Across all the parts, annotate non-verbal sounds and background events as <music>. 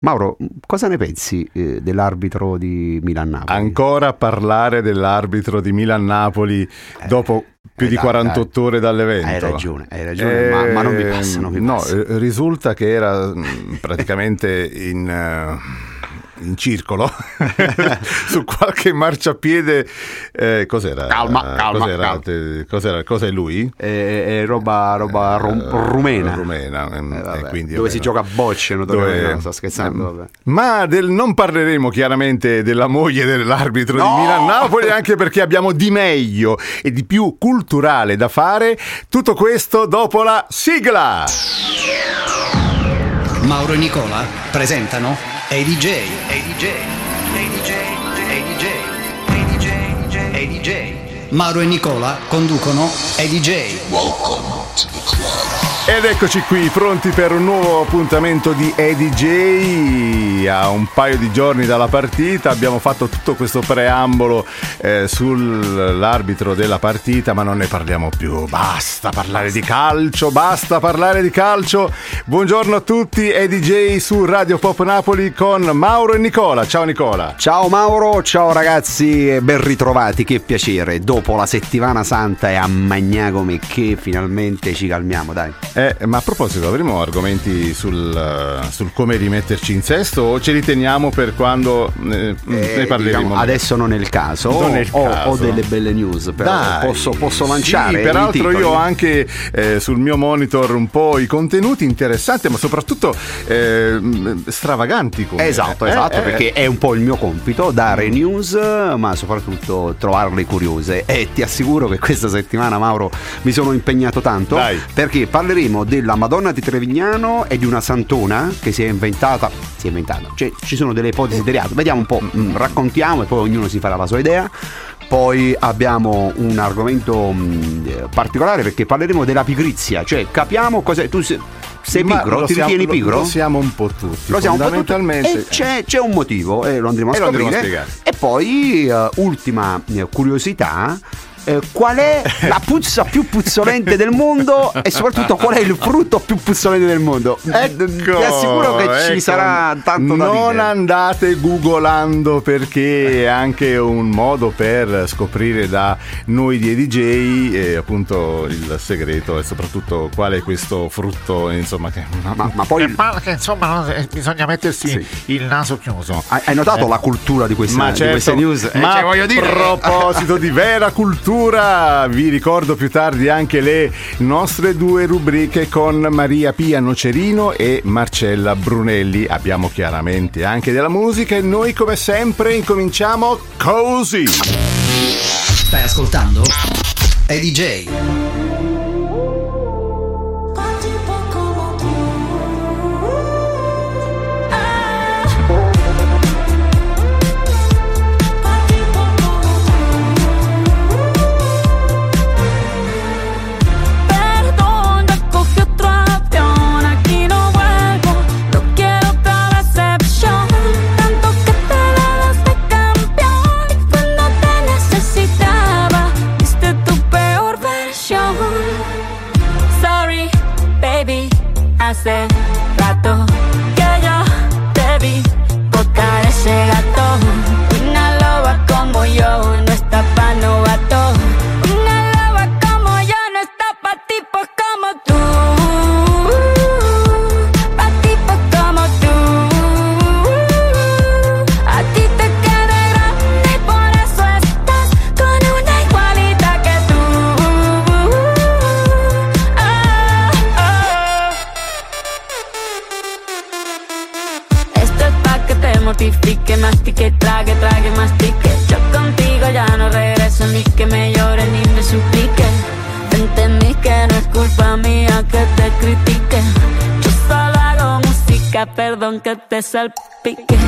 Mauro, cosa ne pensi eh, dell'arbitro di Milan-Napoli? Ancora parlare dell'arbitro di Milan-Napoli eh, dopo più eh, di 48 dai. ore dall'evento. Hai ragione, hai ragione, eh, ma, ma, non mi passa. Non mi no, passa. Eh, risulta che era mm, praticamente in... Uh, in circolo <laughs> su qualche marciapiede. Eh, cos'era? Calma, calma. Cos'era? calma. Te, cos'era? Cos'è lui? È, è roba, roba rum, rumena. rumena ehm, eh, quindi, dove si gioca a bocce, dove... no, sto scherzando. Vabbè. Ma del, non parleremo chiaramente della moglie dell'arbitro no! di Milan-Napoli, anche perché abbiamo di meglio e di più culturale da fare. Tutto questo dopo la sigla. Mauro e Nicola presentano ADJ, ADJ, ADJ, ADJ, ADJ, ADJ. Mauro e Nicola conducono ADJ. Welcome to the club. Ed eccoci qui pronti per un nuovo appuntamento di EDJ a un paio di giorni dalla partita. Abbiamo fatto tutto questo preambolo eh, sull'arbitro della partita, ma non ne parliamo più. Basta parlare di calcio, basta parlare di calcio. Buongiorno a tutti, EDJ su Radio Pop Napoli con Mauro e Nicola. Ciao Nicola. Ciao Mauro, ciao ragazzi, ben ritrovati, che piacere. Dopo la settimana santa e a Magnagome che finalmente ci calmiamo, dai. Eh, ma a proposito, avremo argomenti sul, uh, sul, come rimetterci in sesto o ce li teniamo per quando ne, eh, ne parleremo? Diciamo, adesso non è il caso. Non è il ho, caso. ho delle belle news, però Dai, posso, posso lanciare. Sì, peraltro io ho anche eh, sul mio monitor un po' i contenuti interessanti, ma soprattutto eh, stravaganti. Come, esatto, eh, esatto, perché è un po' il mio compito dare news, ma soprattutto trovarle curiose. E ti assicuro che questa settimana, Mauro, mi sono impegnato tanto Dai. perché parleremo parleremo della Madonna di Trevignano e di una santona che si è inventata, si è inventata, cioè ci sono delle ipotesi di reato, vediamo un po', mh, mm, raccontiamo e poi ognuno si farà la sua idea. Poi abbiamo un argomento mh, mm, particolare perché parleremo della pigrizia, cioè capiamo cosa tu sei, sei pigro? Ti siamo, ritieni pigro? Lo, lo siamo un po' tutti. Lo siamo fondamentalmente. Un po tutti. C'è, c'è, un motivo e lo andremo a, e scoprire. Andremo a spiegare. E poi, uh, ultima curiosità, eh, qual è la puzza più puzzolente del mondo e soprattutto qual è il frutto più puzzolente del mondo. Ecco, Ti assicuro che ecco, ci sarà tanto da dire. Non andate googolando perché è anche un modo per scoprire da noi di EDJ eh, appunto il segreto e soprattutto qual è questo frutto insomma che... Ma, ma poi... che insomma eh, bisogna mettersi sì. il naso chiuso. Hai, notato eh. la cultura di, questa, ma certo, di queste news? Ma cioè, voglio dire... a proposito di vera cultura vi ricordo più tardi anche le nostre due rubriche con Maria Pia Nocerino e Marcella Brunelli. Abbiamo chiaramente anche della musica e noi come sempre incominciamo così. Stai ascoltando? È DJ. I said. Que te salpique.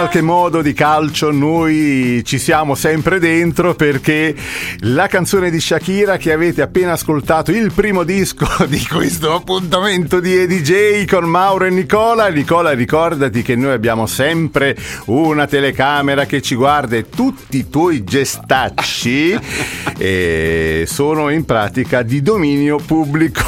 Qualche modo di calcio noi ci siamo sempre dentro perché la canzone di Shakira che avete appena ascoltato, il primo disco <laughs> di questo appuntamento di EDJ con Mauro e Nicola. Nicola, ricordati che noi abbiamo sempre una telecamera che ci guarda e tutti i tuoi gestacci <laughs> eh, sono in pratica di dominio pubblico.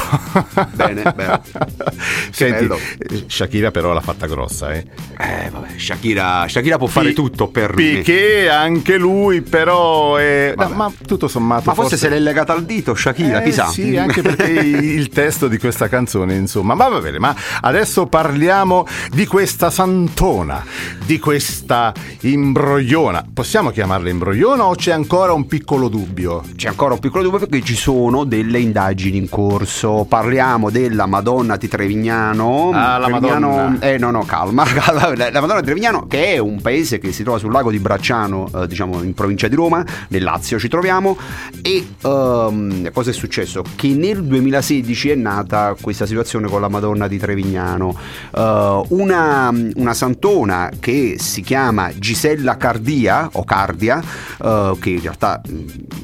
Bene, bene. <laughs> Senti, eh, Shakira però l'ha fatta grossa, eh. Eh, vabbè, Shakira, Shakira può fare Pi- tutto per me. Piqué anche lui però è... no, ma tutto sommato Ma forse se l'è legata al dito Shakira, Eh, chissà. Sì, anche perché il testo di questa canzone, insomma. Ma va bene, ma adesso parliamo di questa santona, di questa imbrogliona. Possiamo chiamarla imbrogliona o c'è ancora un piccolo dubbio? C'è ancora un piccolo dubbio perché ci sono delle indagini in corso. Parliamo della Madonna di Trevignano. Ah, la Trevignano- Madonna. Eh, no, no, calma, <laughs> calma. La Madonna di Trevignano, che è un paese che si trova sul lago di Bracciano, eh, diciamo in provincia di Roma, nel Lazio ci troviamo. E ehm, cosa è successo? Che nel 2016 è nata questa situazione con la Madonna di Trevignano. Eh, una, una santona che si chiama Gisella Cardia o Cardia, eh, che in realtà mh,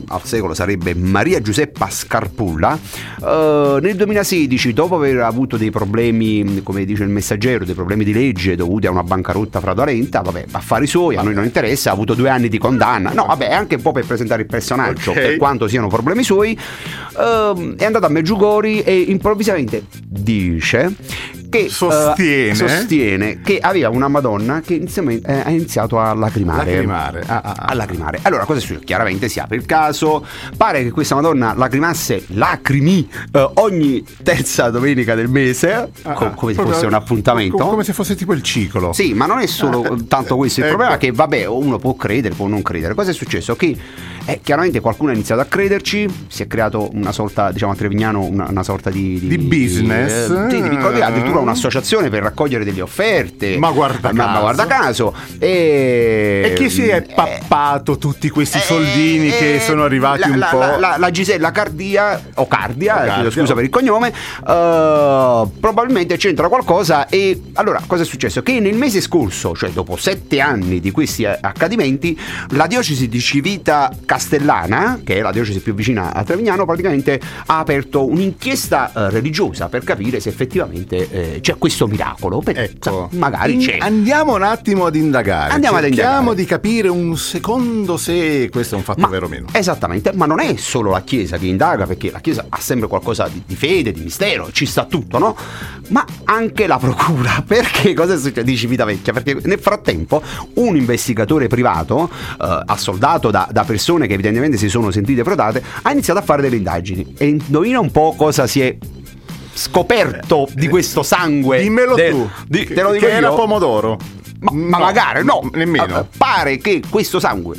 al secolo sarebbe Maria Giuseppa Scarpulla, eh, nel 2016, dopo aver avuto dei problemi, come dice il messaggero, dei problemi di legge dovuti a una bancarotta fraudolenta, vabbè, affari suoi, a noi non interessa, ha avuto due anni di condanna. No, vabbè, anche un po' per presentare il personaggio, Ok. per quanto siano problemi suoi, ehm, è andato a Meggiugori e improvvisamente dice che Sostiene. sostiene che aveva una Madonna che insieme- eh, ha iniziato a lacrimare. Lacrimare. Ah, ah, ah. A lacrimare. Allora, cosa è successo? Chiaramente si apre il caso. Pare che questa Madonna lacrimasse, lacrimi eh, ogni terza domenica del mese, Ah, co- ah. come se fosse un appuntamento. co- Come se fosse tipo il ciclo. Sì, ma non è solo tanto questo il <laughs> ecco. problema, che vabbè, uno può credere, può non credere. Cosa è successo? Che eh, chiaramente qualcuno ha iniziato a crederci, si è creato una sorta, diciamo a Trevignano, una, una sorta di, Di business. eh, sì, di piccolo- addirittura un'associazione per raccogliere delle offerte. Ma guarda ma, caso. ma guarda caso. E, E chi si è eh, pappato tutti questi eh, soldini che eh, sono arrivati la, un la- po'? La, la- la Gisella Cardia, o Cardia, Cardia. chiedo scusa per il cognome, eh, probabilmente c'entra qualcosa. E allora, cosa è successo? Che nel mese scorso, cioè dopo sette anni di questi eh, accadimenti, la diocesi di Civita Castellana, che è la diocesi più vicina a Trevignano, praticamente ha aperto un'inchiesta eh, religiosa per capire se effettivamente eh, c'è questo miracolo. Per- Ecco. sa- magari In- c'è. Andiamo un attimo ad indagare. Andiamo ad Cerchiamo indagare. di capire un secondo se questo è un fatto Ma- vero o meno. Esattamente, ma non è solo la Chiesa che indaga, perché la Chiesa ha sempre qualcosa di, di fede, di mistero, ci sta tutto, no? Ma anche la Procura, <laughs> perché cosa è successo di Civitavecchia? Perché nel frattempo un investigatore privato, eh, assoldato da, da persone che evidentemente si sono sentite frodate, ha iniziato a fare delle indagini. E indovina un po' cosa si è scoperto di questo sangue. Dimmelo del- tu. di- che, te lo dico che era io? pomodoro. Ma, ma magari no, nemmeno. Eh, Pare che questo sangue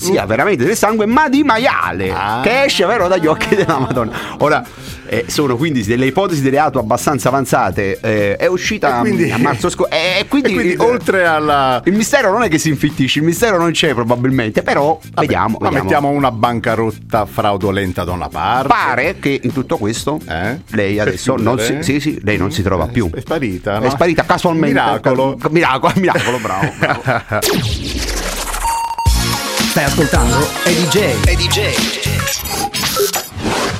sia veramente del sangue, ma di maiale Ah. che esce vero dagli occhi della Madonna. Ora eh, sono quindi delle ipotesi di reato abbastanza avanzate. eh, è uscita quindi- a marzo scorso. E quindi, <laughs> quindi eh, oltre alla... il mistero non è che si infittisce, il mistero non c'è probabilmente, però Vabbè, vediamo. Ma vediamo. mettiamo una bancarotta fraudolenta da una parte. Pare che in tutto questo Eh? lei adesso non si, sì, sì, lei non si trova più. È sparita, no? È sparita casualmente. Miracolo. Miracolo, <laughs> miracolo, bravo. bravo. <laughs> Stai ascoltando Eddie J. Eddie J.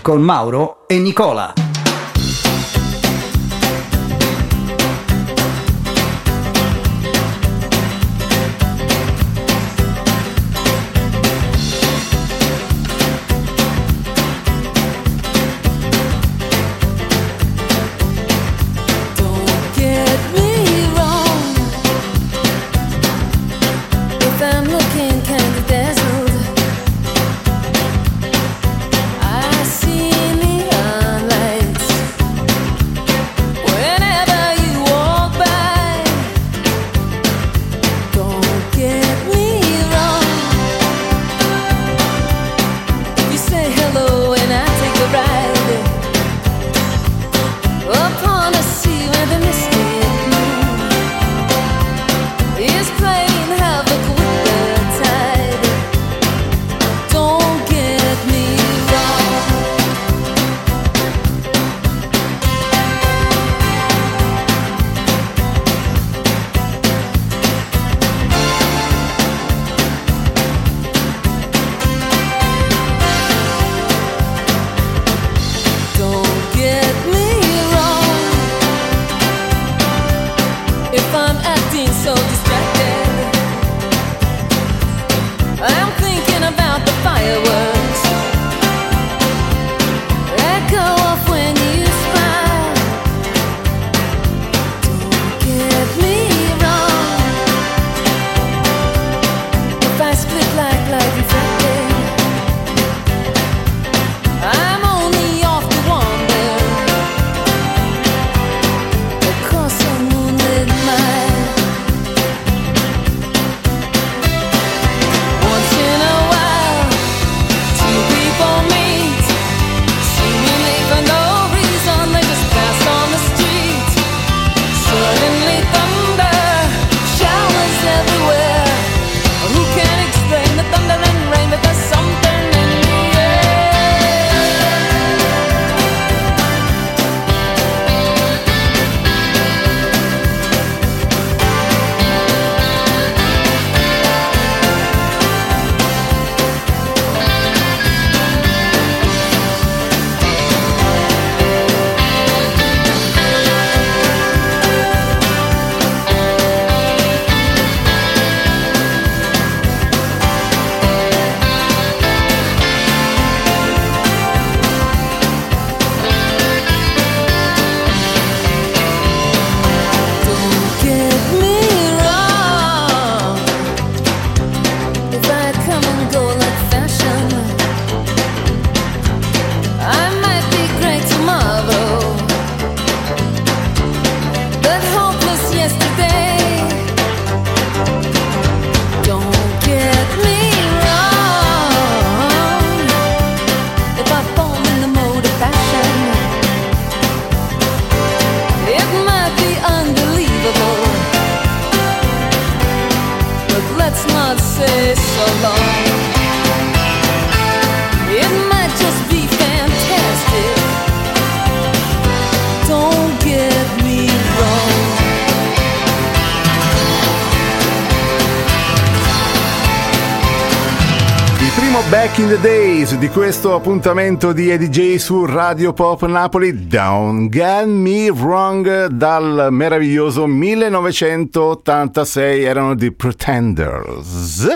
Con Mauro e Nicola. Di questo appuntamento di EDJ su Radio Pop Napoli, Don't Get Me Wrong, dal meraviglioso 1986 erano The Pretenders.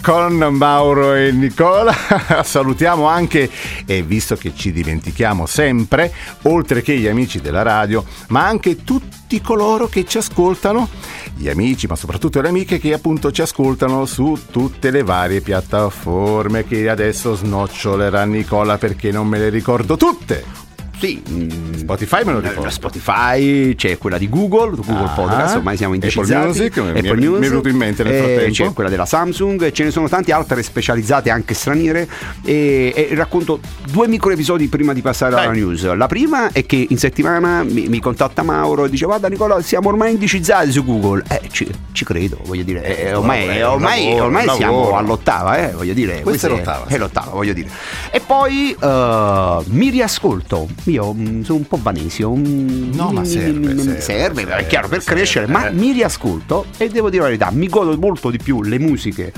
Con Mauro e Nicola <laughs> salutiamo anche, e visto che ci dimentichiamo sempre, oltre che gli amici della radio, ma anche tutti coloro che ci ascoltano, gli amici, ma soprattutto le amiche che appunto ci ascoltano su tutte le varie piattaforme che adesso snocciolerà Nicola perché non me le ricordo tutte. Sì. mm, Spotify me lo eh, ricordo. Spotify, c'è quella di Google, Google Ah, Podcast, ormai siamo Apple indicizzati. Music, mi è- Apple mi è Music, venuto in mente nel eh, frattempo. C'è quella della Samsung, ce ne sono tante altre specializzate anche straniere e, e racconto due micro episodi prima di passare alla Dai. news. La prima è che in settimana mi, mi contatta Mauro e dice guarda Nicola siamo ormai indicizzati su Google. Eh, ci, ci credo, voglio dire, eh, ormai, ormai, ormai un siamo all'ottava, eh, voglio dire. Questa è è- l'ottava, È l'ottava, voglio dire. E poi eh, mi riascolto. Io mm, sono un po' vanesio. mm, No, ma mi- serve, serve, serve, è chiaro, per serve, crescere, ma eh. mi riascolto e devo dire la verità, mi godo molto di più le musiche,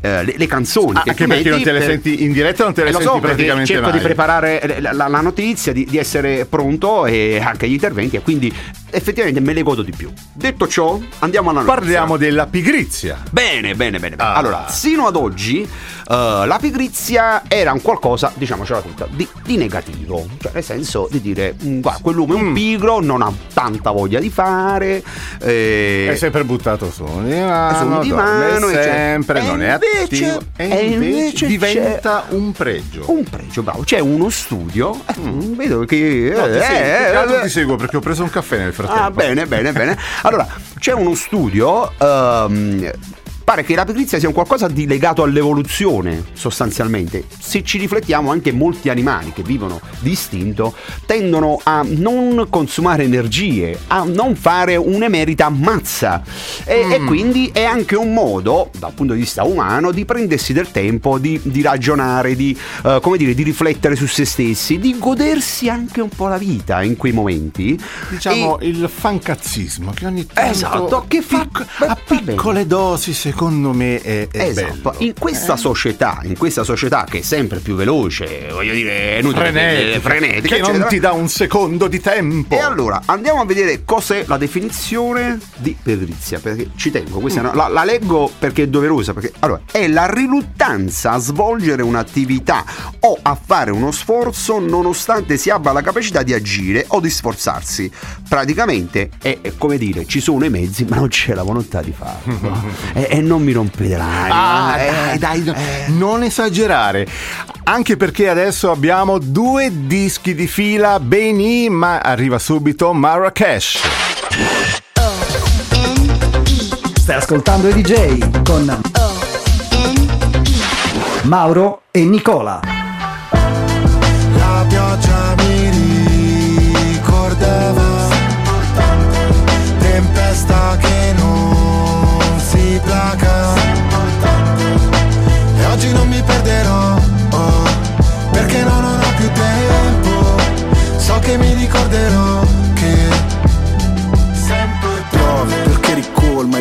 eh, le, le canzoni. Ah, che anche perché non te le per- senti in diretta, non te le Eh, lo senti so, praticamente cerco mai. di preparare la, la- la notizia, di, di essere pronto e anche gli interventi e quindi effettivamente me le godo di più. Detto ciò, andiamo alla notizia. Parliamo della pigrizia. Bene, bene, bene. bene. Ah. Allora, sino ad oggi eh, la pigrizia era un qualcosa, diciamocela tutta, di, di negativo. Cioè, nel senso di dire, mm, guarda, quell'uomo è un Mm. pigro, non ha tanta voglia di fare. eh, È sempre buttato su un divano, Su dorme divano, e c'è- sempre, non è invece- attivo. E invece, invece diventa un pregio. un pregio, bravo. C'è uno studio. eh, Vedo che. No, ti eh, seguo, eh, eh, ti seguo perché ho preso un caffè nel frattempo. Ah, bene, bene, bene. Allora, c'è uno studio. ehm, Pare che la pigrizia sia un qualcosa di legato all'evoluzione, sostanzialmente. Se ci riflettiamo, anche molti animali che vivono distinto tendono a non consumare energie, a non fare un'emerita mazza. E, Mm. e quindi è anche un modo, dal punto di vista umano, di prendersi del tempo, di, di ragionare, di, come dire, di riflettere su se stessi, di godersi anche un po' la vita in quei momenti. Diciamo E- il fancazzismo che ogni tanto Esatto, che fa- va- a piccole dosi secondo me è, è Esatto, bello. in questa società, in questa società che è sempre più veloce, voglio dire, è inutile frenetica, che- frenetica, che non eccetera. ti dà un secondo di tempo. E allora andiamo a vedere cos'è la definizione di pigrizia, perché ci tengo, questa è una- la, la leggo perché è doverosa, perché allora è la riluttanza a svolgere un'attività o a fare uno sforzo nonostante si abbia la capacità di agire o di sforzarsi. Praticamente è, è come dire, ci sono i mezzi ma non c'è la volontà di farlo. <laughs> e, e non mi rompete l'anima. Ah, eh, dai, dai, eh. non esagerare. Anche perché adesso abbiamo due dischi di fila, Beni, ma arriva subito Marrakesh. Stai ascoltando i DJ con Mauro e Nicola. La pioggia mi ricordava Tempesta che non si placa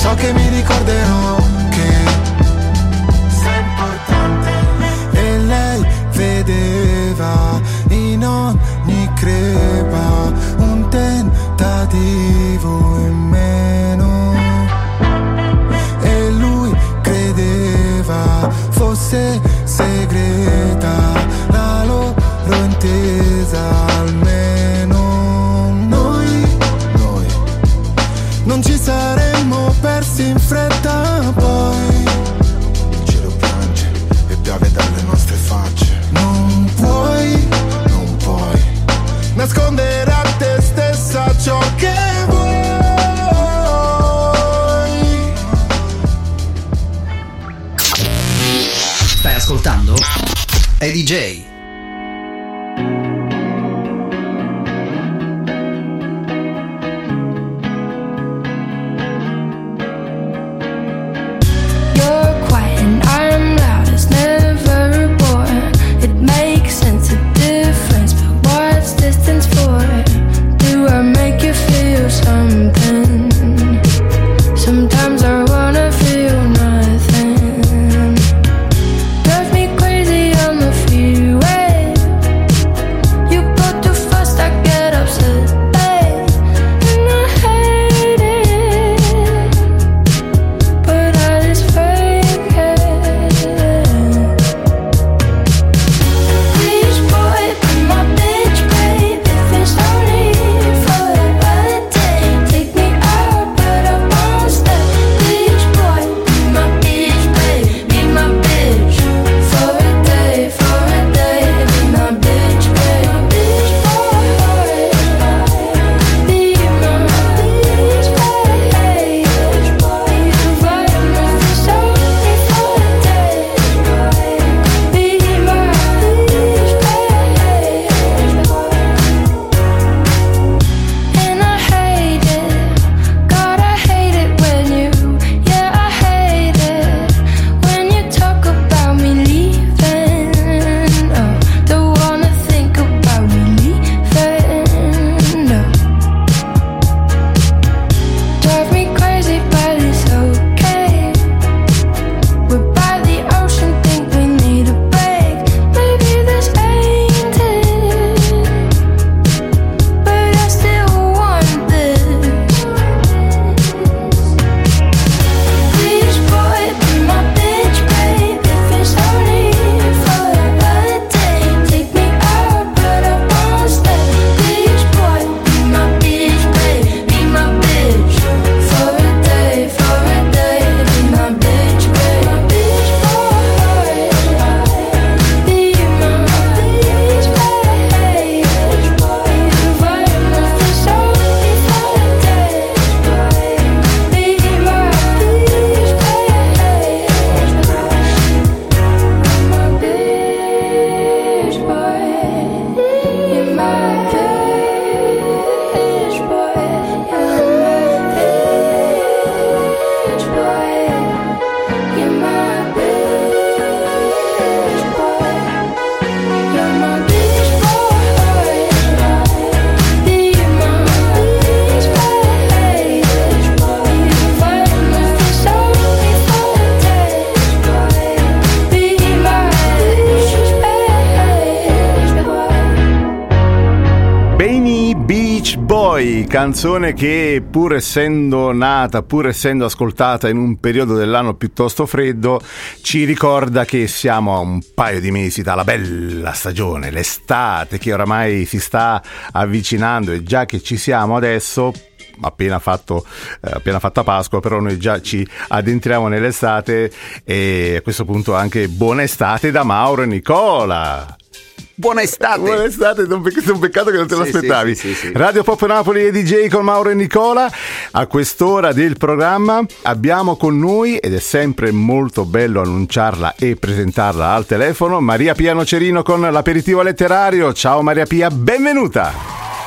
So che mi ricorderò Eddie J. canzone che pur essendo nata, pur essendo ascoltata in un periodo dell'anno piuttosto freddo, ci ricorda che siamo a un paio di mesi dalla bella stagione, l'estate che oramai si sta avvicinando e già che ci siamo adesso appena, fatto, eh, appena fatta Pasqua, però noi già ci addentriamo nell'estate e a questo punto anche buona estate da Mauro e Nicola. Buona estate! Buona estate, è un, peccato che non te Sì, sì, aspettavi. sì, sì, sì. Radio Pop Napoli e DJ con Mauro e Nicola. A quest'ora del programma abbiamo con noi, ed è sempre molto bello annunciarla e presentarla al telefono, Maria Pia Nocerino con l'aperitivo letterario. Ciao Maria Pia, benvenuta!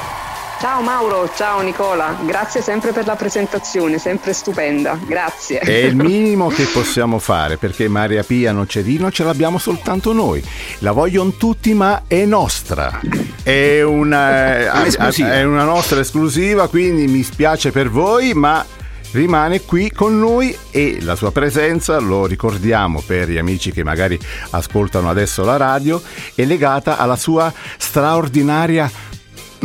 Ciao Mauro, ciao Nicola, grazie sempre per la presentazione, sempre stupenda, grazie. È il <laughs> minimo che possiamo fare perché Maria Pia Nocerino ce l'abbiamo soltanto noi. La vogliono tutti, ma è nostra. È una, è una nostra esclusiva, quindi mi spiace per voi, ma rimane qui con noi e la sua presenza, lo ricordiamo per gli amici che magari ascoltano adesso la radio, è legata alla sua straordinaria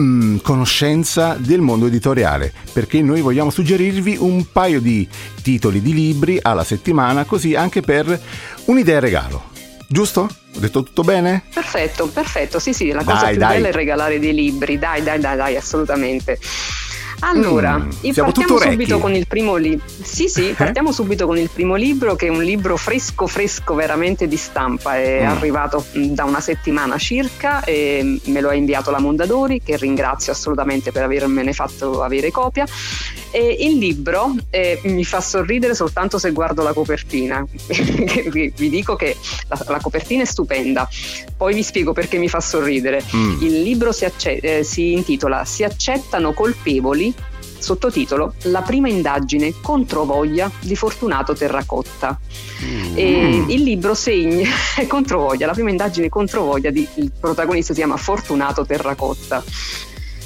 mm, conoscenza del mondo editoriale, perché noi vogliamo suggerirvi un paio di titoli di libri alla settimana, così anche per un'idea regalo. Giusto? Ho detto tutto bene? Perfetto, perfetto, sì sì, la cosa Dai, più dai. bella è regalare dei libri, dai dai dai dai, assolutamente. Allora, Mm, partiamo subito con il primo libro. Sì, sì, partiamo subito con il primo libro che è un libro fresco fresco veramente di stampa, è Mm. arrivato mh, da una settimana circa e me lo ha inviato la Mondadori che ringrazio assolutamente per avermene fatto avere copia. E il libro eh, mi fa sorridere soltanto se guardo la copertina. <laughs> vi vi dico che la, la copertina è stupenda, poi vi spiego perché mi fa sorridere. Mm. Il libro si, acce- eh, si intitola Si accettano colpevoli, sottotitolo La prima indagine contro voglia di Fortunato Terracotta. E il libro segna <laughs> contro voglia, la prima indagine contro voglia di, il protagonista si chiama Fortunato Terracotta.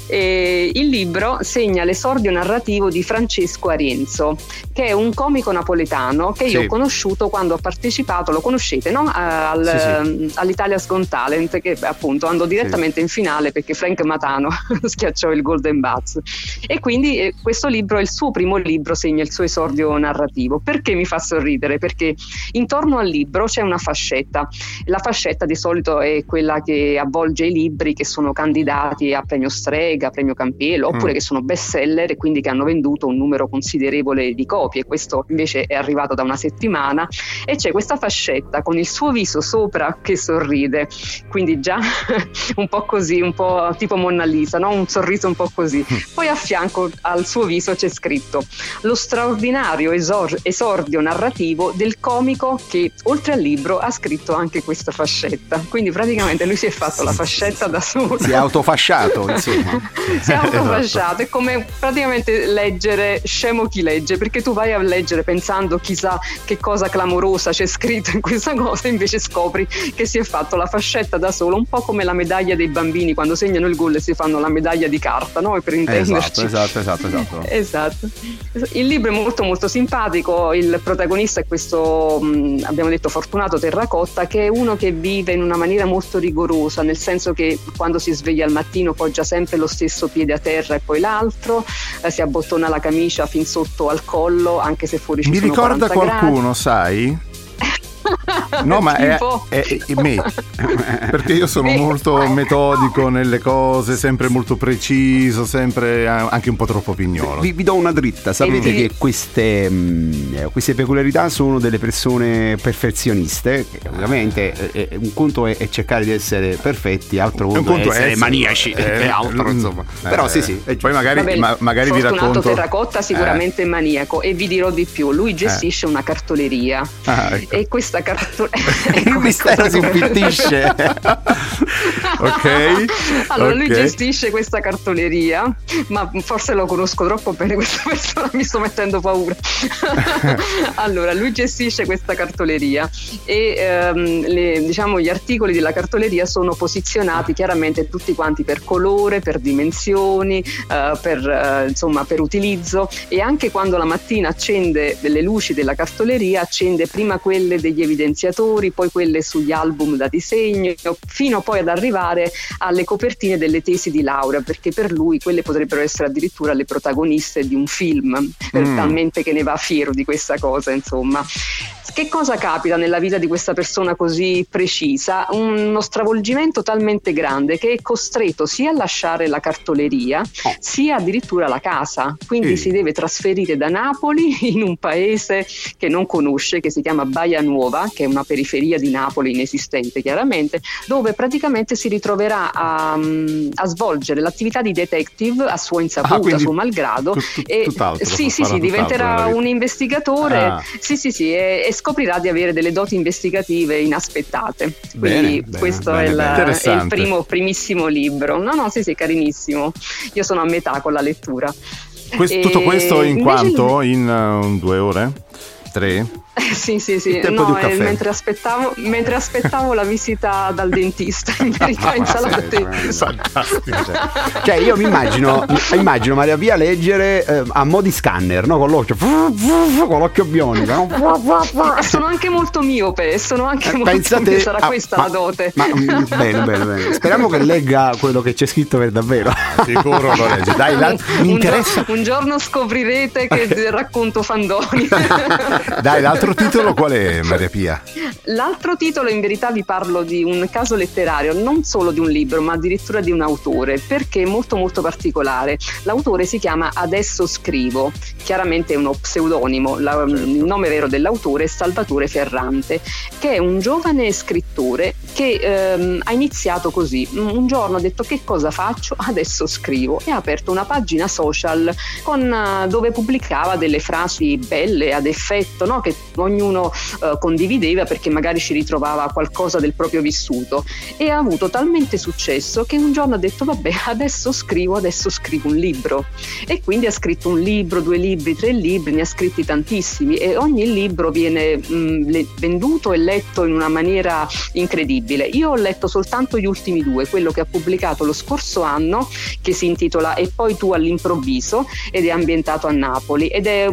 E il libro segna l'esordio narrativo di Francesco Arienzo, che è un comico napoletano che io Sì. ho conosciuto quando ho partecipato, lo conoscete, no? Al- Sì, all'Italia's Got Talent, che appunto andò direttamente in finale perché Frank Matano <laughs> schiacciò il Golden Buzz. E quindi eh, questo libro è il suo primo libro, segna il suo esordio narrativo. Perché mi fa sorridere? Perché intorno al libro c'è una fascetta. La fascetta di solito è quella che avvolge i libri che sono candidati a premio Strega, premio Campiello, oppure Mm. che sono bestseller e quindi che hanno venduto un numero considerevole di copie. Questo invece è arrivato da una settimana e c'è questa fascetta con il suo viso sopra che sorride, quindi già <laughs> un po' così, un po' tipo Monna Lisa, no? un sorriso un po' così. Poi a fianco al suo viso c'è scritto lo straordinario esor- esordio narrativo del comico che oltre al libro ha scritto anche questa fascetta. Quindi praticamente lui si è fatto la fascetta da solo. Si è autofasciato, insomma. <laughs> si è autofasciato, <laughs> è come praticamente leggere scemo chi legge, perché tu vai a leggere pensando chissà che cosa clamorosa c'è scritto in questa cosa, invece scopri che si è fatto la fascetta da solo, un po' come la medaglia dei bambini quando segnano il gol e si fanno la medaglia di carta, no? Per intenderci. Esatto, esatto, esatto, esatto. <laughs> Esatto. Il libro è molto molto simpatico, il protagonista è questo, mh, abbiamo detto, Fortunato Terracotta, che è uno che vive in una maniera molto rigorosa, nel senso che quando si sveglia al mattino poggia sempre lo stesso piede a terra e poi l'altro, eh, si abbottona la camicia fin sotto al collo, anche se fuori ci Mi ricorda 40 gradi. qualcuno, sai? <laughs> <laughs> No, ma è, è- è me. <laughs> Perché io sono molto <laughs> metodico nelle cose, sempre molto preciso, sempre eh, anche un po' troppo pignolo. Vi, vi do una dritta, sapete ti- che queste, mh, eh, queste peculiarità sono delle persone perfezioniste, ovviamente eh, un conto è, è cercare di essere perfetti, altro Un conto, conto è essere è- maniaci, eh, altro mm, insomma. eh, Però sì sì. Poi magari, Vabbè, ma- magari vi Fortunato racconto. Terracotta sicuramente è maniaco e vi dirò di più, lui gestisce una cartoleria Ah, ecco. e questa cartoleria <laughs> <laughs> Il mistero si infittisce. <laughs> Ok, allora lui ok. gestisce questa cartoleria ma forse lo conosco troppo bene questa persona mi sto mettendo paura allora lui gestisce questa cartoleria e ehm, le- diciamo gli articoli della cartoleria sono posizionati chiaramente tutti quanti per colore per dimensioni eh, per, eh, insomma per utilizzo e anche quando la mattina accende le luci della cartoleria accende prima quelle degli evidenziatori poi quelle sugli album da disegno fino poi ad arrivare alle copertine delle tesi di laurea, perché per lui quelle potrebbero essere addirittura le protagoniste di un film, Mm. talmente che ne va fiero di questa cosa, insomma. Che cosa capita nella vita di questa persona così precisa? Uno stravolgimento talmente grande che è costretto sia a lasciare la cartoleria, sia addirittura la casa. Quindi Eh. si deve trasferire da Napoli <laughs> in un paese che non conosce, che si chiama Baia Nuova, che è una periferia di Napoli inesistente chiaramente, dove praticamente si ritroverà a, mm, a svolgere l'attività di detective a sua insaputa, a suo malgrado. tu- tu- e, sì, sì, sì, diventerà un investigatore. Ah. Sì, sì, sì, e, e scoprirà di avere delle doti investigative inaspettate. Quindi Bene, questo bene, è, il, è il primo, primissimo libro. No, no, sì, sì, carinissimo. Io sono a metà con la lettura. Questo- E tutto questo in quanto? In uh, due ore? Tre? <laughs> Sì, sì, sì. Il tempo di No, un eh, mentre, aspettavo, mentre aspettavo la visita dal dentista, in <laughs> verità, in sala d'attesa. <laughs> Cioè, io mi immagino, immagino Maria Pia leggere eh, a mo' di scanner, no? Con l'occhio, con l'occhio bionico, no? Sono anche molto miope, sono anche molto Eh, Pensa miope, te, sarà ah, questa ma- la dote. Ma, mm, bene, bene, bene. Speriamo che legga quello che c'è scritto per davvero. Sicuro lo legge. Dai, la- mi un, interessa. gio- un giorno scoprirete che racconto Fandoni. Dai, l'altro <laughs> titolo qual è, Maria Pia? L'altro titolo in verità vi parlo di un caso letterario, non solo di un libro, ma addirittura di un autore, perché è molto molto particolare. L'autore si chiama Adesso Scrivo, chiaramente è uno pseudonimo, la- il nome vero dell'autore è Salvatore Ferrante, che è un giovane scrittore che ehm, ha iniziato così. Un giorno ha detto che cosa faccio? Adesso scrivo e ha aperto una pagina social con, eh, dove pubblicava delle frasi belle ad effetto, no? che ognuno eh, condivideva perché magari ci ritrovava qualcosa del proprio vissuto. E ha avuto talmente successo che un giorno ha detto vabbè adesso scrivo, adesso scrivo un libro. E quindi ha scritto un libro, due libri, tre libri, ne ha scritti tantissimi. E ogni libro viene mh, le- venduto e letto in una maniera incredibile. Io ho letto soltanto gli ultimi due, quello che ha pubblicato lo scorso anno che si intitola E poi tu all'improvviso ed è ambientato a Napoli. Ed è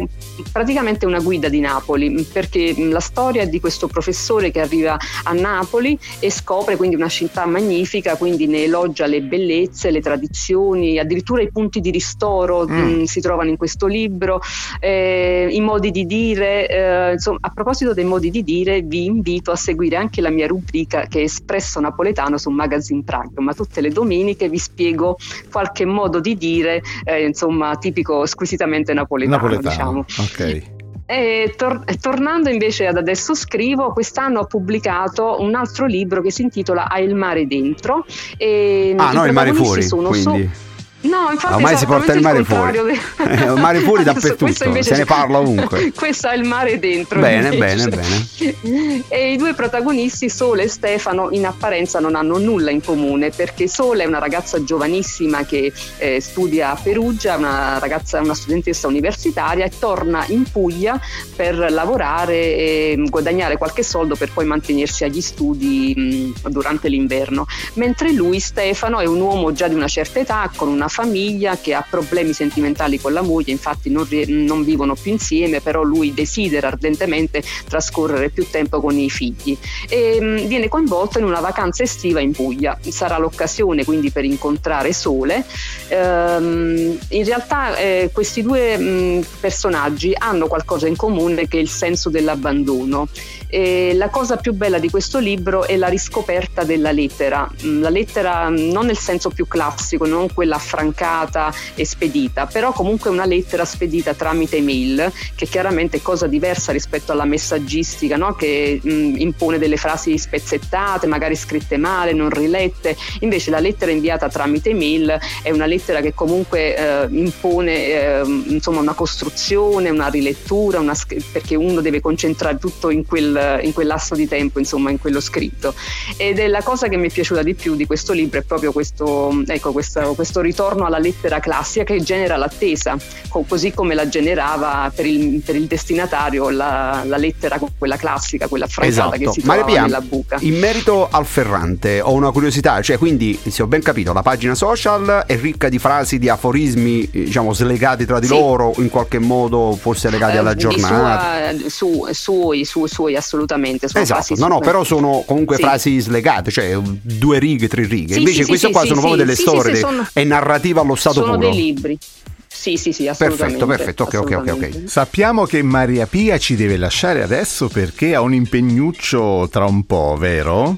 praticamente una guida di Napoli perché la storia di questo professore che arriva a Napoli e scopre quindi una città magnifica, quindi ne elogia le bellezze, le tradizioni, addirittura i punti di ristoro Mm. mh, si trovano in questo libro, eh, i modi di dire, eh, insomma a proposito dei modi di dire vi invito a seguire anche la mia rubrica che è Espresso Napoletano su Magazine Pragma, tutte le domeniche vi spiego qualche modo di dire, eh, insomma tipico squisitamente napoletano, Napoletano. diciamo. Ok. E tor- tornando invece ad adesso scrivo, quest'anno ho pubblicato un altro libro che si intitola Ha il mare dentro. E Ah, no, il mare fuori, sono quindi. so- No, infatti Ormai si porta il mare fuori. Eh, il mare fuori <laughs> dappertutto, invece se ne parla ovunque. <laughs> Questo ha il mare dentro. Bene, invece. bene, bene. <laughs> E i due protagonisti, Sole e Stefano, in apparenza non hanno nulla in comune perché Sole è una ragazza giovanissima che eh, studia a Perugia, una ragazza, una studentessa universitaria e torna in Puglia per lavorare e guadagnare qualche soldo per poi mantenersi agli studi mh, durante l'inverno. Mentre lui, Stefano, è un uomo già di una certa età, con una famiglia che ha problemi sentimentali con la moglie, infatti non, non vivono più insieme, però lui desidera ardentemente trascorrere più tempo con i figli e mh, viene coinvolto in una vacanza estiva in Puglia. Sarà l'occasione quindi per incontrare Sole. Ehm, in realtà eh, questi due mh, personaggi hanno qualcosa in comune che è il senso dell'abbandono. E la cosa più bella di questo libro è la riscoperta della lettera, Mm, la lettera mm, non nel senso più classico, non quella affrancata e spedita, però comunque una lettera spedita tramite mail, che chiaramente è cosa diversa rispetto alla messaggistica, no? che mm, impone delle frasi spezzettate, magari scritte male, non rilette. Invece la lettera inviata tramite mail è una lettera che comunque eh, impone eh, insomma una costruzione, una rilettura, una perché uno deve concentrare tutto in quel, in quel lasso di tempo, insomma, in quello scritto. Ed è la cosa che mi è piaciuta di più di questo libro è proprio questo, ecco, questo, questo ritorno alla lettera classica che genera l'attesa, co- così come la generava per il, per il destinatario la, la lettera quella classica, quella affrancata che Esatto. si Maria trovava Pia, nella buca. in merito al Ferrante ho una curiosità, cioè quindi se ho ben capito la pagina social è ricca di frasi, di aforismi eh, diciamo slegati tra di Sì. loro, in qualche modo forse legati Eh, alla giornata. sua- su, suoi, su- suoi assolutamente. Sono Esatto, frasi no, no, però sono comunque Sì. frasi slegate, cioè due righe, tre righe. Sì, Invece sì, queste sì, qua sì, sono sì, proprio delle storie, sono- è narrativa allo stato Sono puro. dei libri. Sì, sì, sì, assolutamente. Perfetto, perfetto, ok, ok, ok, ok. assolutamente. Sappiamo che Maria Pia ci deve lasciare adesso perché ha un impegnuccio tra un po', vero?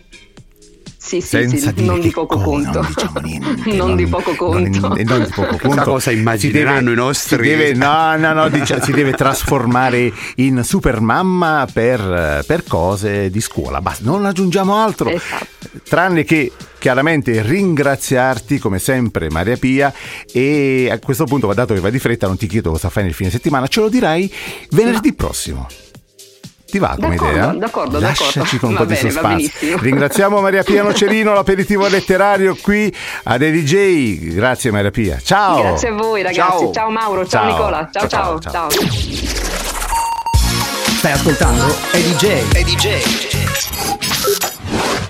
Sì, sì, Senza sì, dire <laughs> non di poco conto. non diciamo niente, Non di poco non- conto. e non di poco conto. cosa immagineranno deve- i nostri- si deve- no, no, no, dicia- si deve trasformare in super mamma per, per cose di scuola. Basta, non aggiungiamo altro. Esatto. Tranne che chiaramente ringraziarti come sempre Maria Pia e a questo punto dato che va di fretta non ti chiedo cosa fai nel fine settimana, ce lo dirai venerdì prossimo. Ti va come D'accordo, idea? d'accordo, Lasciaci d'accordo. con un Va po' di bene, va suspense. Ringraziamo Maria Pia <laughs> Nocerino, l'aperitivo letterario qui ad EDJ. Grazie Maria Pia. Ciao. Grazie a voi ragazzi. Ciao. Ciao, Mauro, ciao, Ciao. Nicola. Ciao Ciao, ciao. ciao. ciao. Stai ascoltando EDJ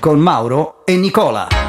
con Mauro e Nicola.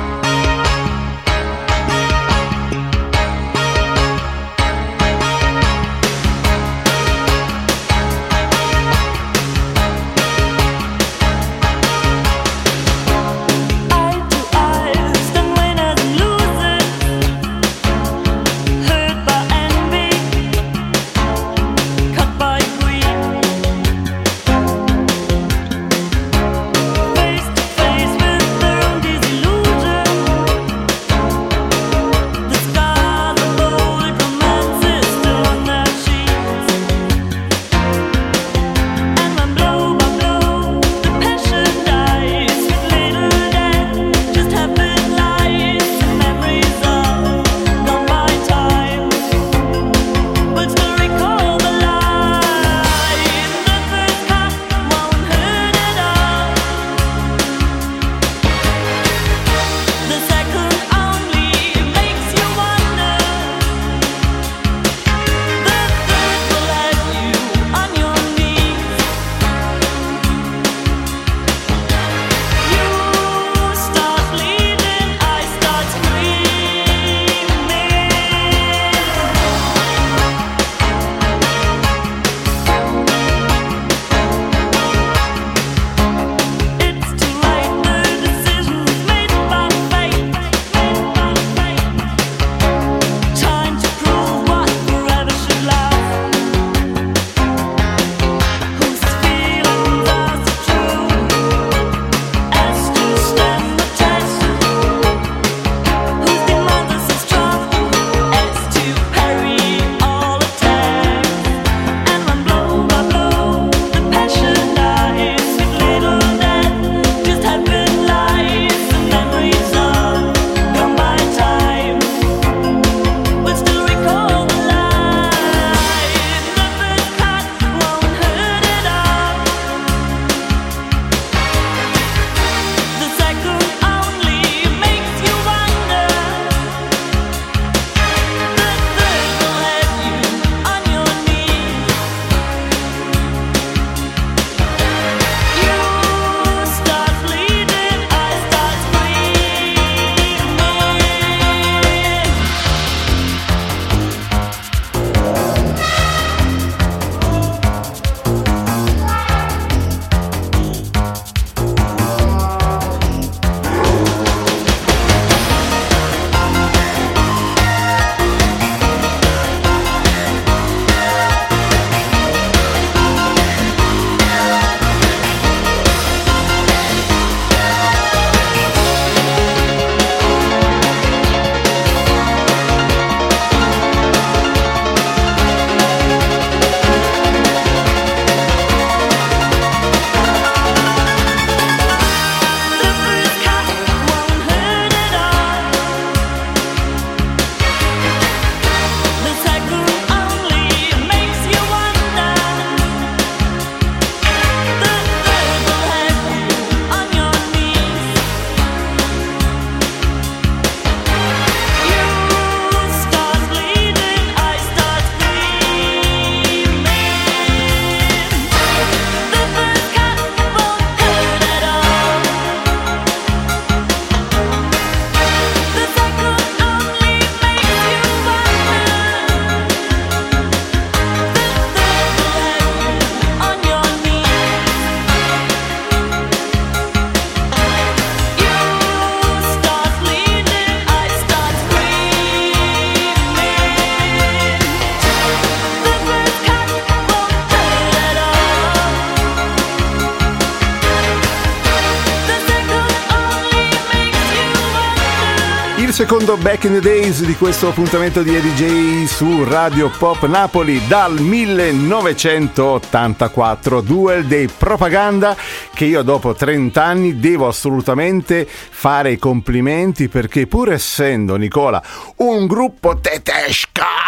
Secondo Back in the Days di questo appuntamento di EDJ su Radio Pop Napoli dal 1984, Duel dei Propaganda, che io dopo 30 anni devo assolutamente fare i complimenti perché pur essendo Nicola un gruppo tedesca,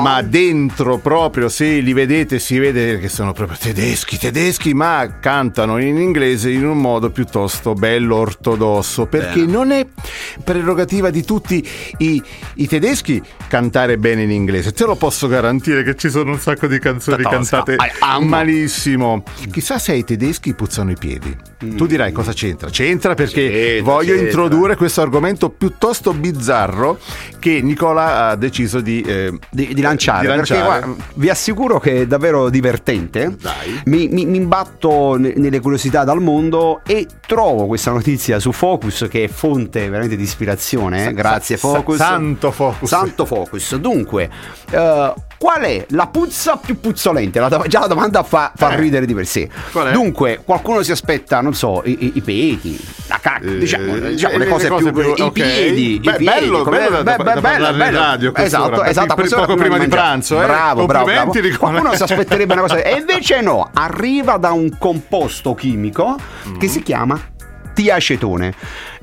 ma dentro proprio se li vedete si vede che sono proprio tedeschi, tedeschi, ma cantano in inglese in un modo piuttosto bello ortodosso perché non è prerogativa di tutti i, i tedeschi cantare bene in inglese. Te lo posso garantire che ci sono un sacco di canzoni Tedesca. cantate malissimo. Chissà se ai tedeschi puzzano i piedi. Tu dirai cosa c'entra? C'entra perché C'entra, voglio c'entra. introdurre questo argomento piuttosto bizzarro che Nicola ha deciso di, eh, di, di lanciare, di perché lanciare. guarda, vi assicuro che è davvero divertente. Dai. Mi, mi- mi imbatto ne- nelle curiosità dal mondo e trovo questa notizia su Focus che è fonte veramente di ispirazione. eh. Sa- Grazie sa- Focus. santo Focus. Santo Focus. Dunque, eh, qual è la puzza più puzzolente? La do- già la domanda fa, fa Eh. ridere di per sé. Dunque, qualcuno si aspetta, non so, i, i- i peti, la cacca, Eh, diciamo, eh, diciamo le cose, cose più, più- i ok. piedi, Beh, i piedi, bello, come- bello beh, parlare bello, bello. radio Esatto, esatto, per poco prima di mangiare. pranzo, eh. Bravo, bravo, bravo. Qualcuno si aspetterebbe una cosa <laughs> e invece no, arriva da un composto chimico che Mm. si chiama tiacetone.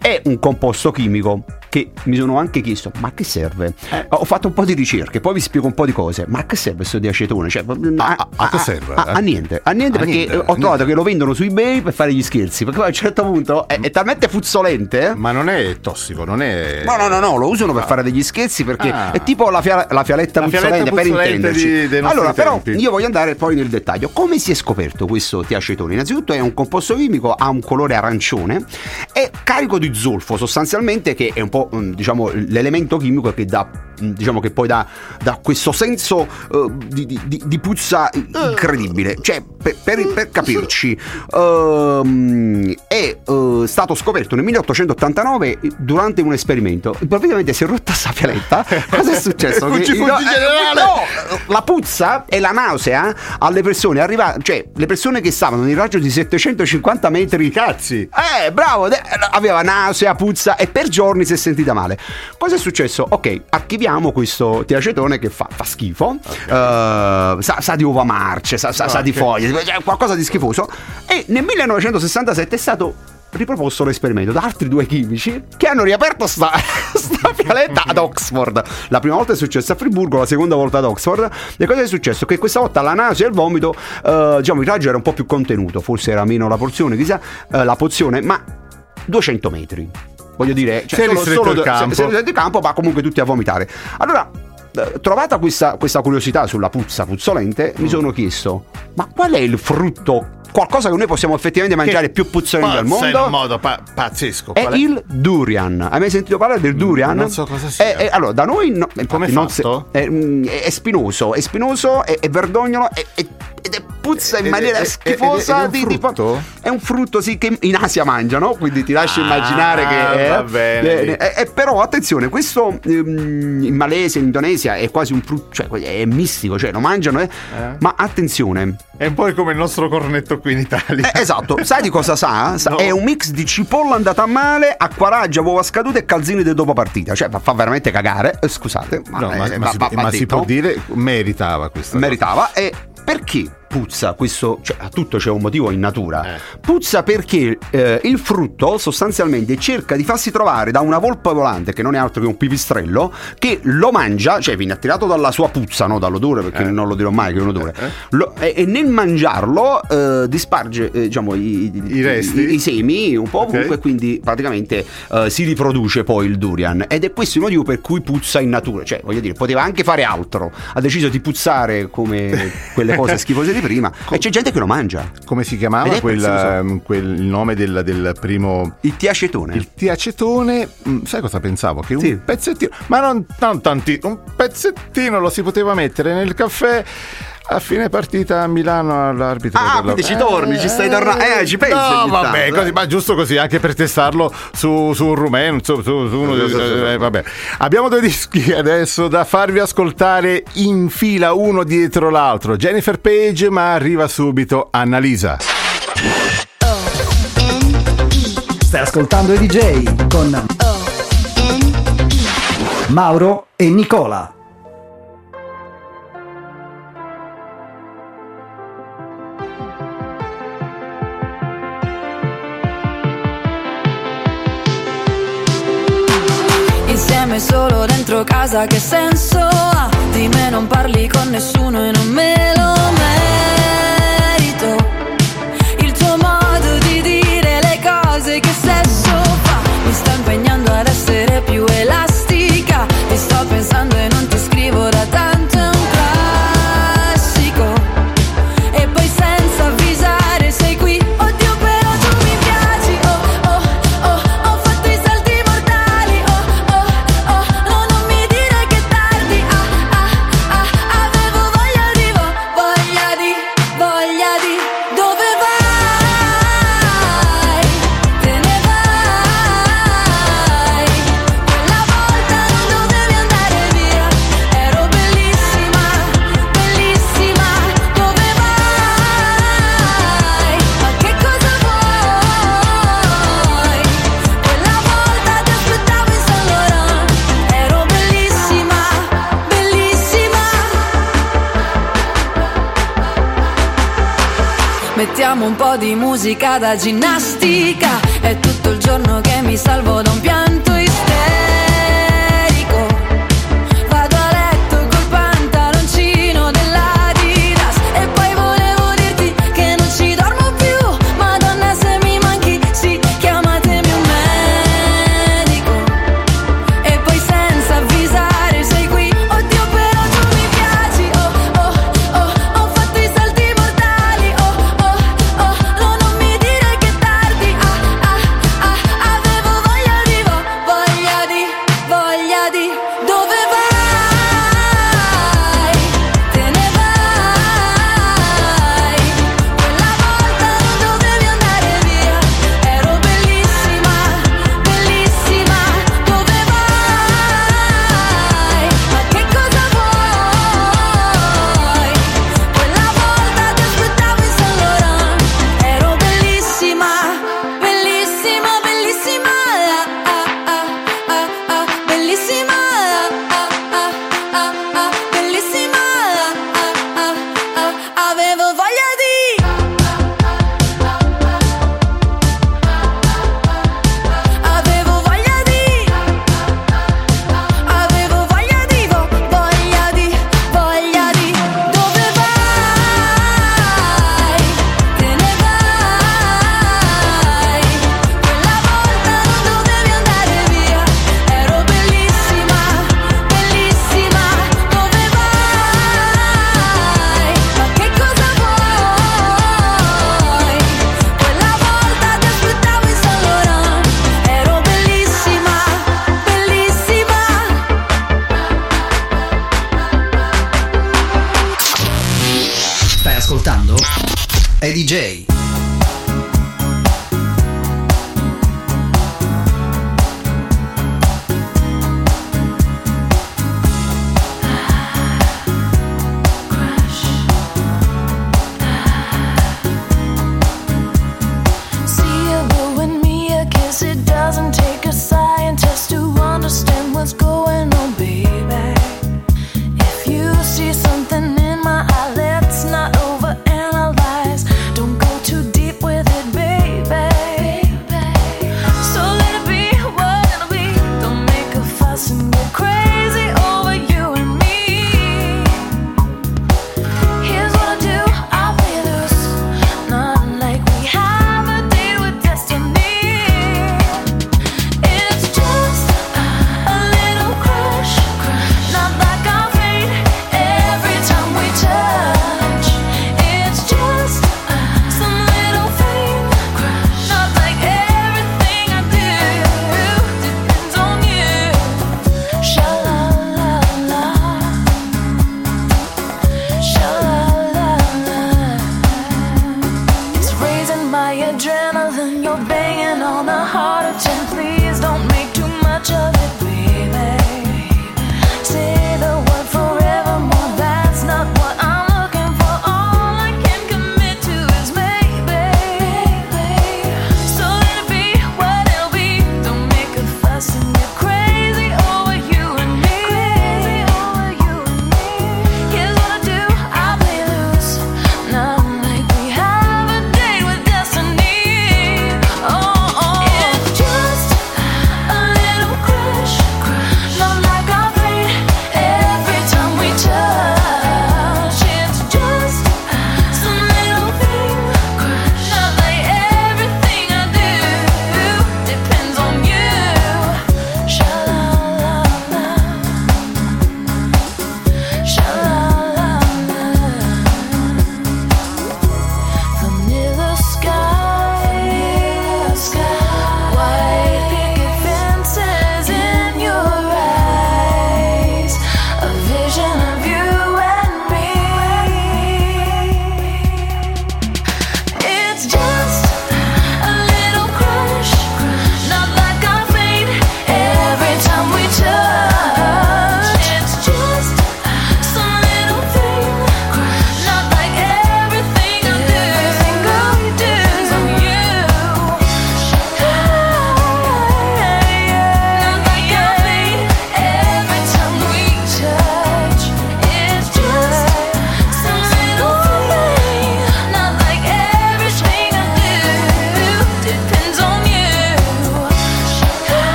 È un composto chimico che mi sono anche chiesto, ma a che serve? Eh. Ho fatto un po' di ricerche, poi vi spiego un po' di cose, ma a che serve questo diacetone? Cioè, a, a che serve? A, a niente, a niente A perché niente, a ho trovato niente. che lo vendono su eBay per fare gli scherzi, perché poi a un certo punto è, è talmente puzzolente. eh. Ma non è tossico, non è. No, no, no, no, lo usano per fare degli scherzi perché Ah. è tipo la, fia- la fialetta La puzzolente per intenderci. di- allora, però, tempi. io voglio andare poi nel dettaglio. Come si è scoperto questo tiacetone? Innanzitutto è un composto chimico, ha un colore arancione, è carico di zolfo sostanzialmente, che è un po' diciamo l'elemento chimico che dà mm, diciamo che poi dà, dà questo senso eh, di, di- di- puzza incredibile. Cioè, per, per- per capirci, ehm, è eh, stato scoperto nel 1889 durante un esperimento. Improvvisamente si è rotta sta fialetta. <laughs> Cosa è successo? Che- fuggi, no, no, la puzza e la nausea alle persone arriva, cioè le persone che stavano nel raggio di 750 metri. Cazzi! Eh, bravo, aveva nausea, puzza e per giorni si è sentita male. Cosa è successo? Ok, archiviamo questo tiacetone che fa, fa schifo, eh, sa, sa di uova marce, sa, sa- sa di foglie, cioè qualcosa di schifoso. E nel 1967 è stato riproposto l'esperimento da altri due chimici che hanno riaperto sta, <laughs> sta fialetta ad Oxford. La prima volta è successo a Friburgo, la seconda volta ad Oxford. E cosa è successo? Che questa volta la nausea e il vomito, eh, diciamo, il raggio era un po' più contenuto, forse era meno la porzione, chissà, eh, la pozione, ma 200 metri. Voglio dire, Si è ristretto il campo. se- ristretto il campo, ma comunque tutti a vomitare. Allora, eh, trovata questa, questa curiosità sulla puzza puzzolente, mi sono chiesto, ma qual è il frutto? Qualcosa che noi possiamo effettivamente mangiare più puzzolente al Pazza in mondo? un modo pa- pazzesco. È è? il durian. Hai mai sentito parlare del durian? non so cosa sia. È- è- allora, da noi no, Com'è non fatto? è, mm, è- spinoso, è spinoso, è, verdognolo è- ed puzza in maniera schifosa. è un frutto? è un frutto, sì, che in Asia mangiano, quindi ti lascio Ah, immaginare che. eh, va bene. eh, eh, eh, però attenzione, questo ehm, in Malesia, in Indonesia è quasi un frutto, cioè è mistico, cioè lo mangiano, eh. ma attenzione, È un po' come il nostro cornetto qui in Italia. eh, esatto, sai di cosa sa? Sa- No. È un mix di cipolla andata a male, acquaraggia, uova scadute e calzini del dopo partita. Cioè, fa, veramente cagare. Eh, scusate, ma, No, ma, eh, ma si, va- va ma si può dire meritava questo. Meritava. E perché puzza questo? Cioè, a tutto c'è un motivo in natura. Eh. Puzza perché eh, il frutto sostanzialmente cerca di farsi trovare da una volpe volante, che non è altro che un pipistrello, che lo mangia, cioè viene attirato dalla sua puzza, no? dall'odore, perché Eh. non lo dirò mai che è un odore. Eh. Lo- e, e nel mangiarlo eh, disparge eh, diciamo, i, I resti? i- i semi un po' ovunque, e quindi praticamente eh, si riproduce poi il durian. Ed è questo il motivo per cui puzza in natura. Cioè, voglio dire, poteva anche fare altro. Ha deciso di puzzare come <laughs> quelle cose schifose di prima. e c'è gente che lo mangia. Come si chiamava quel, ehm, quel- il nome del, del primo Il tiacetone. il tiacetone, mm, sai cosa pensavo? Che un Sì. pezzettino, ma non, non tanti, un pezzettino lo si poteva mettere nel caffè a fine partita a Milano all'arbitro. Ah, quindi ci torni, eh, ci stai tornando. Eh, ci pensi. No, vabbè, così, eh. ma giusto così, anche per testarlo su, su un rumeno, su, su, su uno eh, vabbè. Abbiamo due dischi adesso da farvi ascoltare in fila uno dietro l'altro. Jennifer Page, ma arriva subito Annalisa. Stai ascoltando i DJ con Mauro e Nicola. insieme solo dentro casa che senso ha? Di me non parli con nessuno e non me lo metti po' di musica da ginnastica.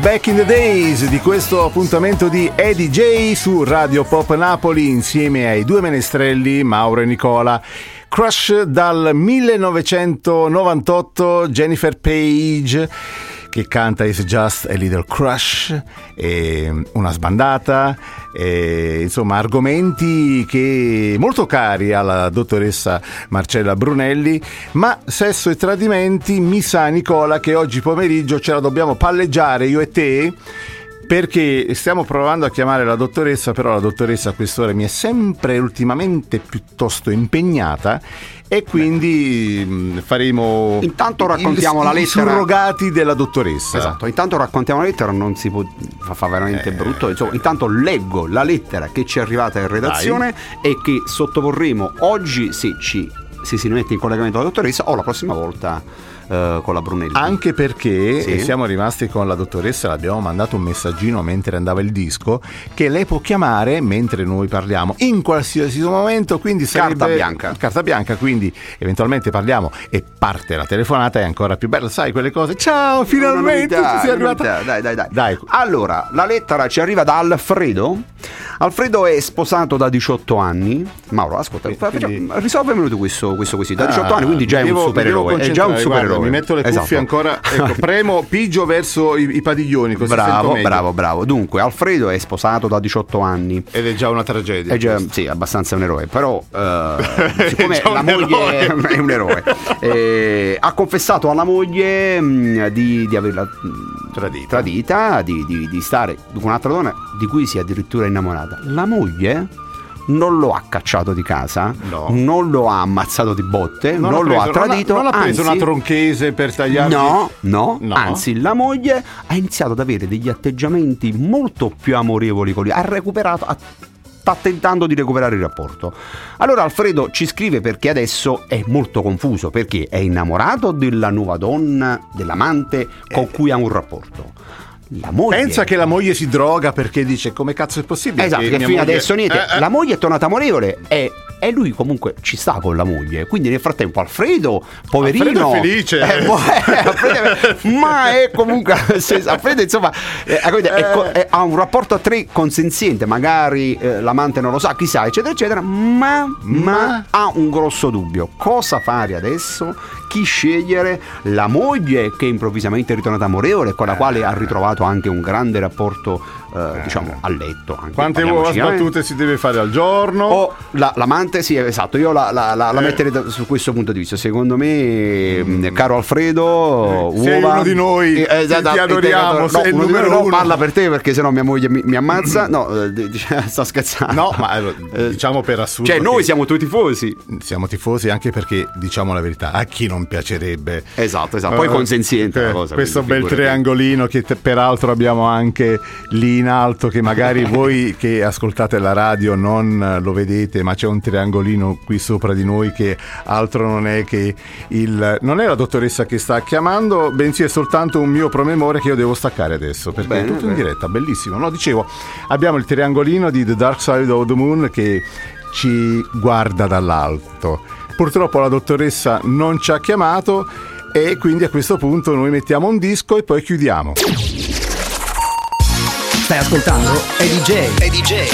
Back in the Days di questo appuntamento di Eddie J su Radio Pop Napoli insieme ai due menestrelli Mauro e Nicola. Crush dal 1998 Jennifer Page che canta It's Just a Little Crush, una sbandata, e, insomma argomenti che molto cari alla dottoressa Marcella Brunelli, ma sesso e tradimenti mi sa Nicola che oggi pomeriggio ce la dobbiamo palleggiare io e te perché stiamo provando a chiamare la dottoressa, però la dottoressa a quest'ora mi è sempre ultimamente piuttosto impegnata e quindi mh, faremo Intanto raccontiamo il- la i lettera. surrogati della dottoressa. Esatto, intanto raccontiamo la lettera, non si può, fa, fa veramente Eh. brutto. Insomma, intanto leggo la lettera che ci è arrivata in redazione e che sottoporremo oggi se ci se si rimette in collegamento la dottoressa o la prossima volta eh, con la Brunelli. Anche perché Sì. siamo rimasti con la dottoressa, le abbiamo mandato un messaggino mentre andava il disco, che lei può chiamare mentre noi parliamo in qualsiasi momento, quindi Carta sarebbe- bianca. Carta bianca, quindi eventualmente parliamo e parte la telefonata, è ancora più bella, sai quelle cose. Ciao, finalmente novità, sei una arrivata. Dai, dai, dai. Dai. Allora, la lettera ci arriva da Alfredo. Alfredo è sposato da 18 anni. Mauro, ascolta, Quindi- risolvemelo tu questo, questo quesito. Da 18 Ah, anni, quindi già è devo- un supereroe. È già un concentrare, guarda, supereroe. mi metto le cuffie Esatto. ancora, ecco, <laughs> premo, pigio verso i, i padiglioni, così Bravo, bravo, bravo. Dunque, Alfredo è sposato da 18 anni. Ed è già una tragedia. È già, sì, abbastanza un eroe, però <laughs> eh, siccome la moglie <laughs> è un eroe, eh, ha confessato alla moglie mh, di, di averla mh, Tradita. tradita, di, di- di stare con un'altra donna di cui si è addirittura innamorata. La moglie non lo ha cacciato di casa, No. non lo ha ammazzato di botte, non, ha lo ha preso- tradito. Non ha, preso anzi- una tronchese per tagliargli. No, no, No. anzi la moglie ha iniziato ad avere degli atteggiamenti molto più amorevoli con lui, ha recuperato, ha- sta tentando di recuperare il rapporto. Allora Alfredo ci scrive perché adesso è molto confuso, perché è innamorato della nuova donna, dell'amante con cui ha un rapporto. La moglie... Pensa che la moglie si droga perché dice come cazzo è possibile? Esatto, che fino moglie- adesso niente. Eh, eh. La moglie è tornata amorevole e, e lui comunque ci sta con la moglie. Quindi nel frattempo Alfredo, poverino. Alfredo è felice. eh, mo- <laughs> eh, Alfredo ma è comunque. <laughs> Alfredo, insomma, eh, è co- è- ha un rapporto a tre consenziente. Magari eh, l'amante non lo sa, chissà, eccetera, eccetera. Ma, ma Ma? ha un grosso dubbio. Cosa fare adesso? Chi scegliere? La moglie che improvvisamente è ritornata amorevole, con la quale ha ritrovato anche un grande rapporto, eh, diciamo, a letto. Anche, Quante uova eh. sbattute si deve fare al giorno? O la- l'amante, sì, esatto, io la, la- la- la Eh. metterei da- su questo punto di vista. Secondo me, mh, caro Alfredo, Eh, sei uova- uno di noi, Eh, esatto, ti adoriamo, no, sei il uno numero no, uno. Parla per te perché sennò mia moglie mi, mi ammazza. <clears throat> No, eh, <laughs> sto scherzando. No, ma eh, Eh, diciamo per assurdo. Cioè, noi siamo tutti tifosi. siamo tifosi anche perché, diciamo la verità, a chi non piacerebbe. Esatto, esatto. Poi Eh, consenziente eh, la cosa. Questo quindi bel figurati. triangolino che te- peraltro abbiamo anche lì in alto che magari <laughs> voi che ascoltate la radio non lo vedete, ma c'è un triangolino qui sopra di noi che altro non è che il non è la dottoressa che sta chiamando, bensì è soltanto un mio promemoria che io devo staccare adesso perché Bene, è tutto in bene. diretta, bellissimo. No, dicevo, abbiamo il triangolino di The Dark Side of the Moon che ci guarda dall'alto. Purtroppo la dottoressa non ci ha chiamato e quindi a questo punto noi mettiamo un disco e poi chiudiamo. Stai ascoltando Eddie J Eddie J.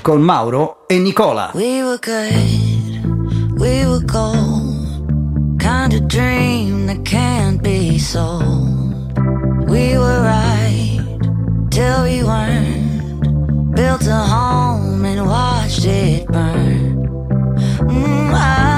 con Mauro e Nicola. We were good, we were gold. Kind of dream that can't be sold. We were right till we weren't. Built a home and watched it burn. Mm, I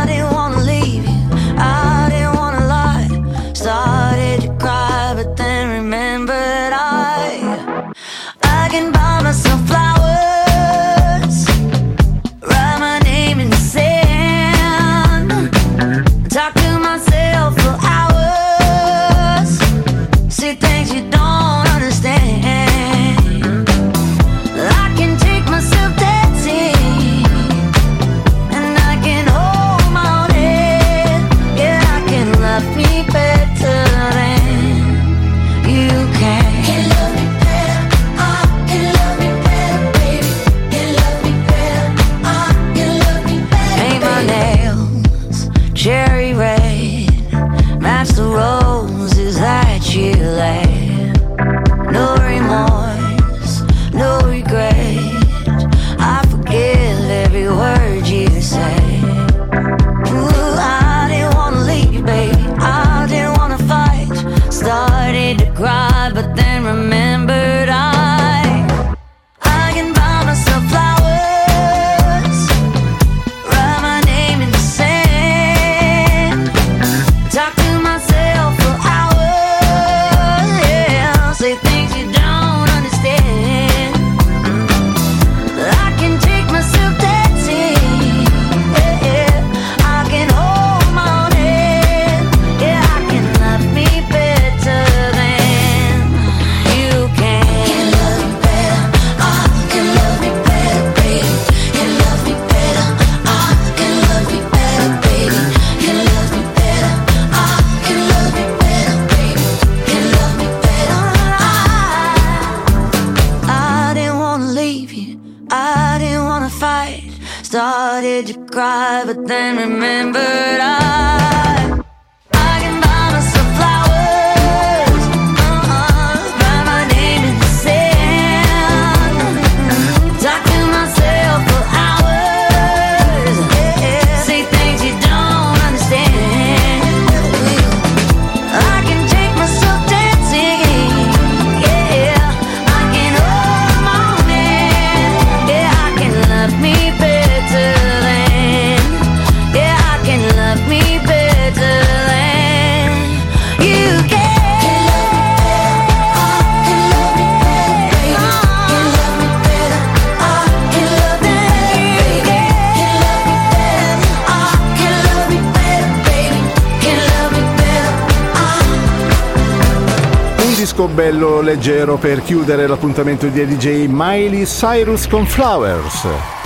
Disco bello leggero per chiudere l'appuntamento di DJ Miley Cyrus con Flowers.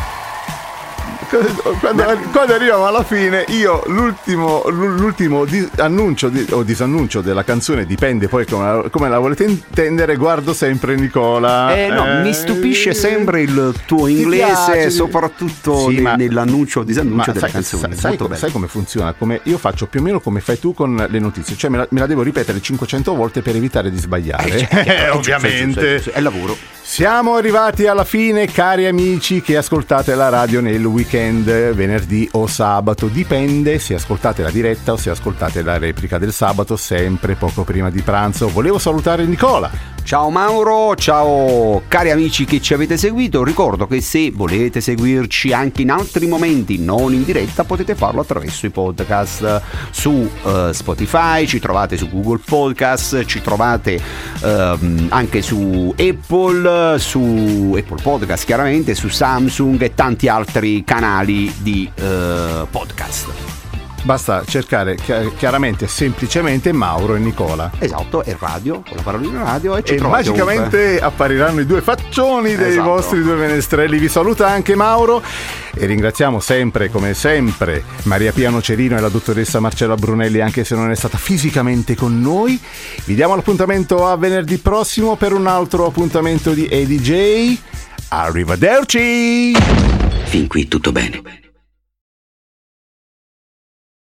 Quando, quando arriviamo alla fine, io l'ultimo, l'ultimo di- annuncio di- o disannuncio della canzone, dipende poi come la, come la volete intendere, guardo sempre Nicola. Eh, no, Eh, mi stupisce sempre il tuo inglese, soprattutto Sì, ne- ma- nell'annuncio o disannuncio della sai, canzone. sai- sai sai come funziona? Come io faccio più o meno come fai tu con le notizie, cioè me la, me la devo ripetere 500 volte per evitare di sbagliare. Eh, certo, Eh, <laughs> ovviamente. È lavoro. Siamo arrivati alla fine, cari amici che ascoltate la radio nel weekend, venerdì o sabato, dipende se ascoltate la diretta o se ascoltate la replica del sabato, sempre poco prima di pranzo. Volevo salutare Nicola. Ciao Mauro, ciao cari amici che ci avete seguito. Ricordo che se volete seguirci anche in altri momenti, non in diretta, potete farlo attraverso i podcast su eh, Spotify, ci trovate su Google Podcast, ci trovate ehm, anche su Apple, su Apple Podcast chiaramente, su Samsung e tanti altri canali di eh, podcast. Basta cercare chi- chiaramente, semplicemente Mauro e Nicola. Esatto, è radio, con la parolina radio e ci E trovate ovunque. magicamente appariranno i due faccioni dei Esatto. vostri due menestrelli. Vi saluta anche Mauro e ringraziamo sempre, come sempre, Maria Pia Nocerino e la dottoressa Marcella Brunelli, anche se non è stata fisicamente con noi. Vi diamo l'appuntamento a venerdì prossimo per un altro appuntamento di ADJ. Arrivederci! Fin qui tutto bene.